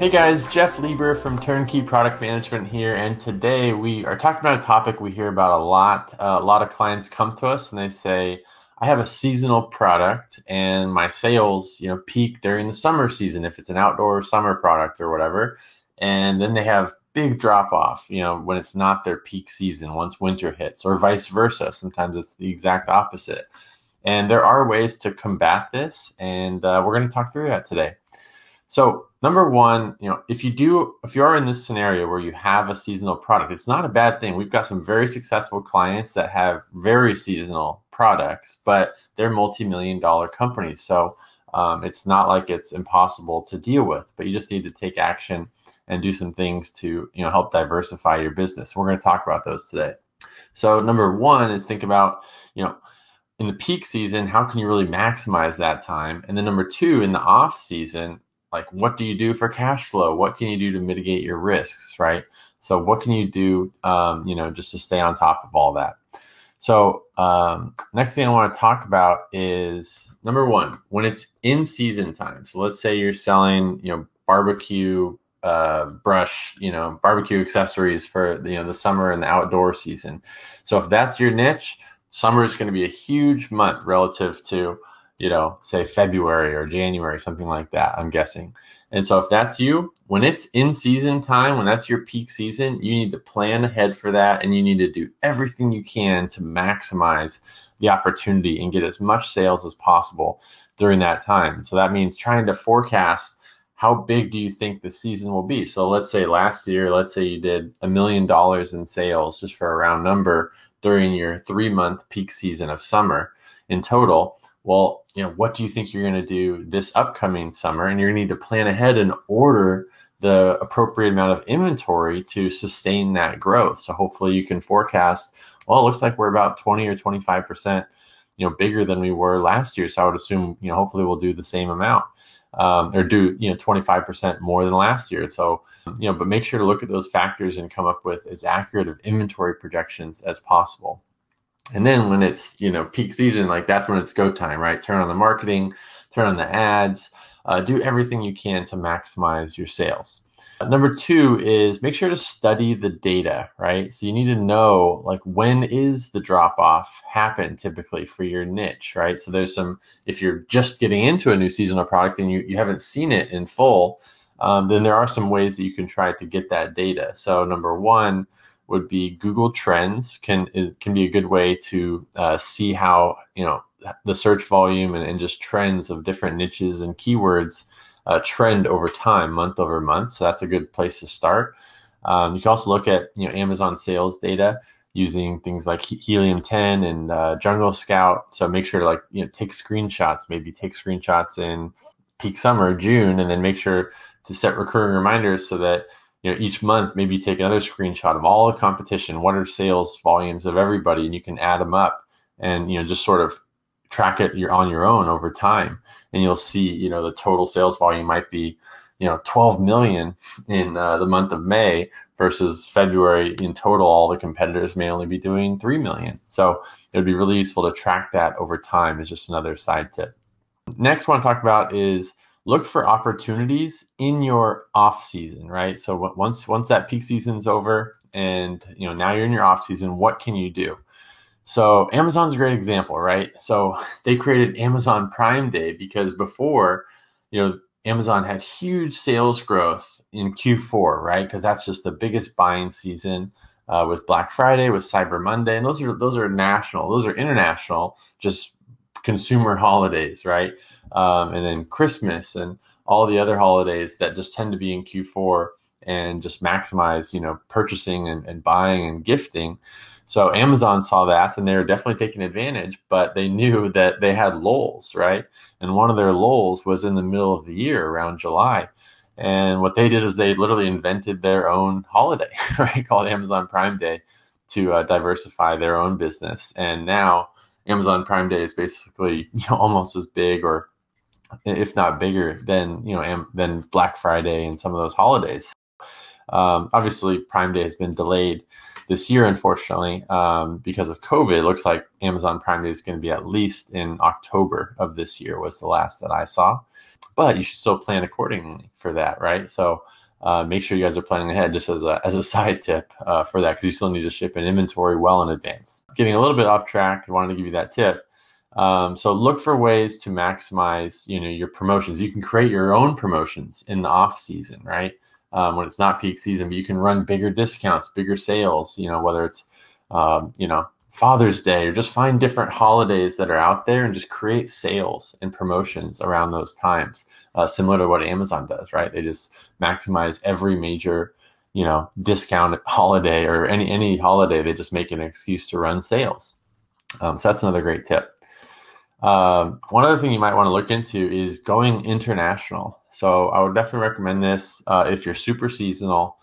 Hey guys, Jeff Lieber from Turnkey Product Management here, and today we are talking about a topic we hear about a lot. Uh, a lot of clients come to us and they say, "I have a seasonal product, and my sales, you know, peak during the summer season if it's an outdoor summer product or whatever, and then they have big drop off, you know, when it's not their peak season once winter hits, or vice versa. Sometimes it's the exact opposite." And there are ways to combat this, and uh, we're going to talk through that today. So number one, you know, if you do, if you are in this scenario where you have a seasonal product, it's not a bad thing. We've got some very successful clients that have very seasonal products, but they're multi-million dollar companies. So um, it's not like it's impossible to deal with, but you just need to take action and do some things to, you know, help diversify your business. We're going to talk about those today. So number one is think about, you know, in the peak season, how can you really maximize that time? And then number two, in the off season, like what do you do for cash flow? What can you do to mitigate your risks right? So what can you do um, you know just to stay on top of all that? So um, next thing i want to talk about is number one when it's in season time so let's say you're selling you know barbecue uh, brush you know barbecue accessories for you know the summer and the outdoor season. So if that's your niche summer is going to be a huge month relative to you know, say February or January, something like that, I'm guessing. And so if that's you, when it's in season time, when that's your peak season, you need to plan ahead for that and you need to do everything you can to maximize the opportunity and get as much sales as possible during that time. So that means trying to forecast how big do you think the season will be? So let's say last year, let's say you did a million dollars in sales just for a round number during your three month peak season of summer in total well, you know, what do you think you're going to do this upcoming summer? And you're going to need to plan ahead and order the appropriate amount of inventory to sustain that growth. So hopefully you can forecast, well, it looks like we're about 20 or 25%, you know, bigger than we were last year. So I would assume, you know, hopefully we'll do the same amount. Um, or do you know 25% more than last year so you know but make sure to look at those factors and come up with as accurate of inventory projections as possible and then when it's you know peak season, like that's when it's go time, right? Turn on the marketing, turn on the ads, uh, do everything you can to maximize your sales. Number two is make sure to study the data, right? So you need to know like when is the drop off happen typically for your niche, right? So there's some if you're just getting into a new seasonal product and you, you haven't seen it in full, um, then there are some ways that you can try to get that data. So number one, would be Google Trends can is, can be a good way to uh, see how you know the search volume and, and, just trends of different niches and keywords uh, trend over time, month over month. So that's a good place to start. Um, you can also look at you know Amazon sales data using things like Helium 10 and uh, Jungle Scout. So make sure to like you know take screenshots, maybe take screenshots in peak summer, June, and then make sure to set recurring reminders so that you know each month maybe take another screenshot of all the competition what are sales volumes of everybody and you can add them up and you know just sort of track it you're on your own over time. And you'll see you know the total sales volume might be you know 12 million in uh, the month of may versus february in total all the competitors may only be doing 3 million. So it would be really useful to track that over time is just another side tip. Next one to talk about is look for opportunities in your off season, right? So once once that peak season's over and you know now you're in your off season, what can you do? So Amazon's a great example, right? So they created Amazon Prime Day because before, you know, Amazon had huge sales growth in Q4, right? Because that's just the biggest buying season uh, with Black Friday, with Cyber Monday, and those are those are national, those are international, just consumer holidays, right? Um, and then Christmas and all the other holidays that just tend to be in Q4 and just maximize, you know, purchasing and, and buying and gifting. So Amazon saw that and they were definitely taking advantage, but they knew that they had lulls, right? And one of their lulls was in the middle of the year around July. And what they did is they literally invented their own holiday, right? Called Amazon Prime Day to uh, diversify their own business. And now Amazon Prime Day is basically you know, almost as big or if not bigger than you know am, than Black Friday and some of those holidays. Um, obviously, Prime Day has been delayed this year, unfortunately, um, because of COVID. It looks like Amazon Prime Day is going to be at least in October of this year. Was the last that I saw, but you should still plan accordingly for that, right? So uh, make sure you guys are planning ahead just as a, as a side tip uh, for that because you still need to ship in inventory well in advance. Getting a little bit off track, I wanted to give you that tip. Um, so look for ways to maximize, you know, your promotions. You can create your own promotions in the off season, right? Um, when it's not peak season, but you can run bigger discounts, bigger sales. You know, whether it's, um, you know, Father's Day, or just find different holidays that are out there and just create sales and promotions around those times, uh, similar to what Amazon does, right? They just maximize every major, you know, discount holiday or any any holiday. They just make an excuse to run sales. Um, so that's another great tip. Um, one other thing you might want to look into is going international. So I would definitely recommend this uh, if you're super seasonal.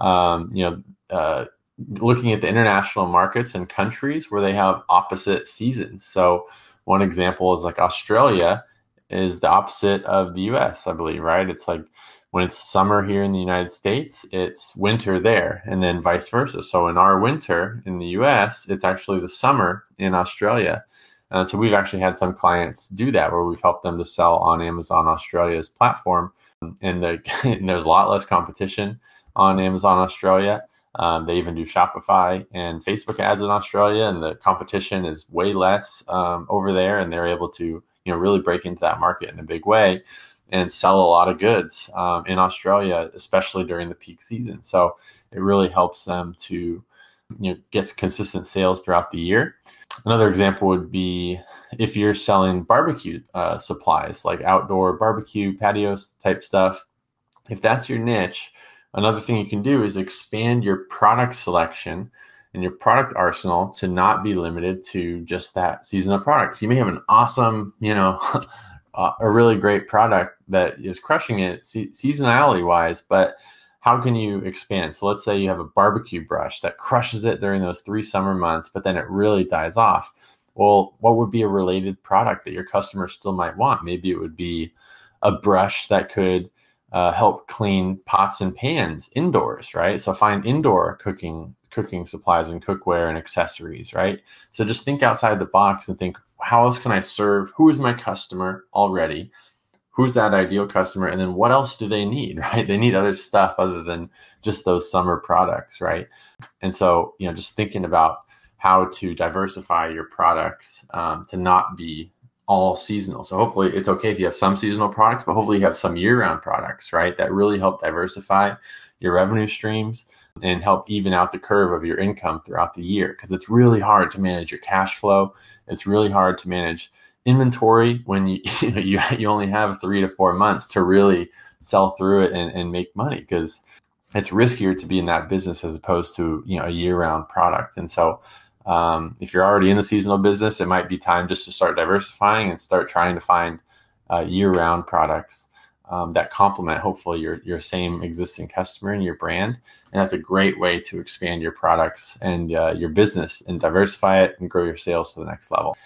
Um, you know, uh, looking at the international markets and countries where they have opposite seasons. So one example is like Australia is the opposite of the US, I believe, right? It's like when it's summer here in the United States, it's winter there, and then vice versa. So in our winter in the US, it's actually the summer in Australia. And so we've actually had some clients do that where we've helped them to sell on Amazon Australia's platform. And, and there's a lot less competition on Amazon Australia. Um, they even do Shopify and Facebook ads in Australia, and the competition is way less um, over there. And they're able to, you know, really break into that market in a big way and sell a lot of goods um, in Australia, especially during the peak season. So it really helps them to, you know, get consistent sales throughout the year. Another example would be if you're selling barbecue uh, supplies, like outdoor barbecue patios type stuff. If that's your niche, Another thing you can do is expand your product selection and your product arsenal to not be limited to just that season of products. You may have an awesome, you know, uh, a really great product that is crushing it seasonality wise, but how can you expand? So let's say you have a barbecue brush that crushes it during those three summer months, but then it really dies off. Well, what would be a related product that your customer still might want? Maybe it would be a brush that could uh, help clean pots and pans indoors, right? So find indoor cooking cooking supplies and cookware and accessories, right? So just think outside the box and think, how else can I serve? Who is my customer already? Who's that ideal customer? And then what else do they need, right? They need other stuff other than just those summer products, right? And so, you know, just thinking about how to diversify your products um, to not be all seasonal. So hopefully it's okay if you have some seasonal products, but hopefully you have some year-round products, right? That really help diversify your revenue streams and help even out the curve of your income throughout the year because it's really hard to manage your cash flow. It's really hard to manage inventory when you you, know, you, you only have 3 to 4 months to really sell through it and, and make money because it's riskier to be in that business as opposed to, you know, a year-round product. And so um, if you're already in the seasonal business, it might be time just to start diversifying and start trying to find uh, year-round products um, that complement hopefully your your same existing customer and your brand. And that's a great way to expand your products and uh, your business and diversify it and grow your sales to the next level.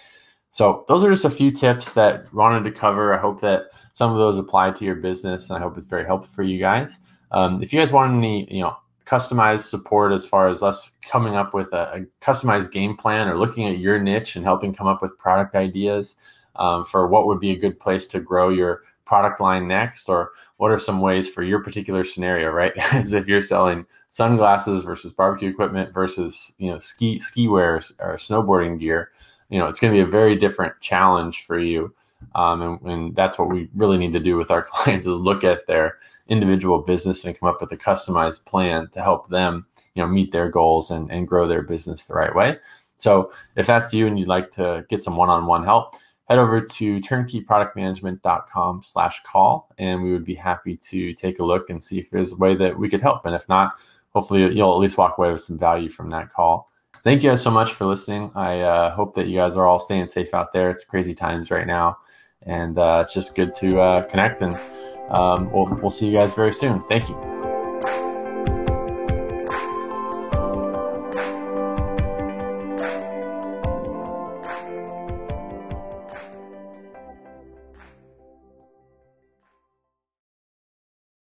So those are just a few tips that wanted to cover. I hope that some of those apply to your business, and I hope it's very helpful for you guys. Um, if you guys want any, you know, customized support as far as us coming up with a, a, customized game plan or looking at your niche and helping come up with product ideas um, for what would be a good place to grow your product line next or what are some ways for your particular scenario right? As if you're selling sunglasses versus barbecue equipment versus you know ski ski wear or snowboarding gear you know it's going to be a very different challenge for you. Um, and, and that's what we really need to do with our clients is look at their individual business and come up with a customized plan to help them, you know, meet their goals and, and grow their business the right way. So if that's you and you'd like to get some one-on-one help, head over to turnkeyproductmanagement.com slash call and we would be happy to take a look and see if there's a way that we could help. And if not, hopefully you'll at least walk away with some value from that call. Thank you guys so much for listening. I uh, hope that you guys are all staying safe out there. It's crazy times right now. And uh, it's just good to uh, connect and um, we'll, we'll see you guys very soon. Thank you.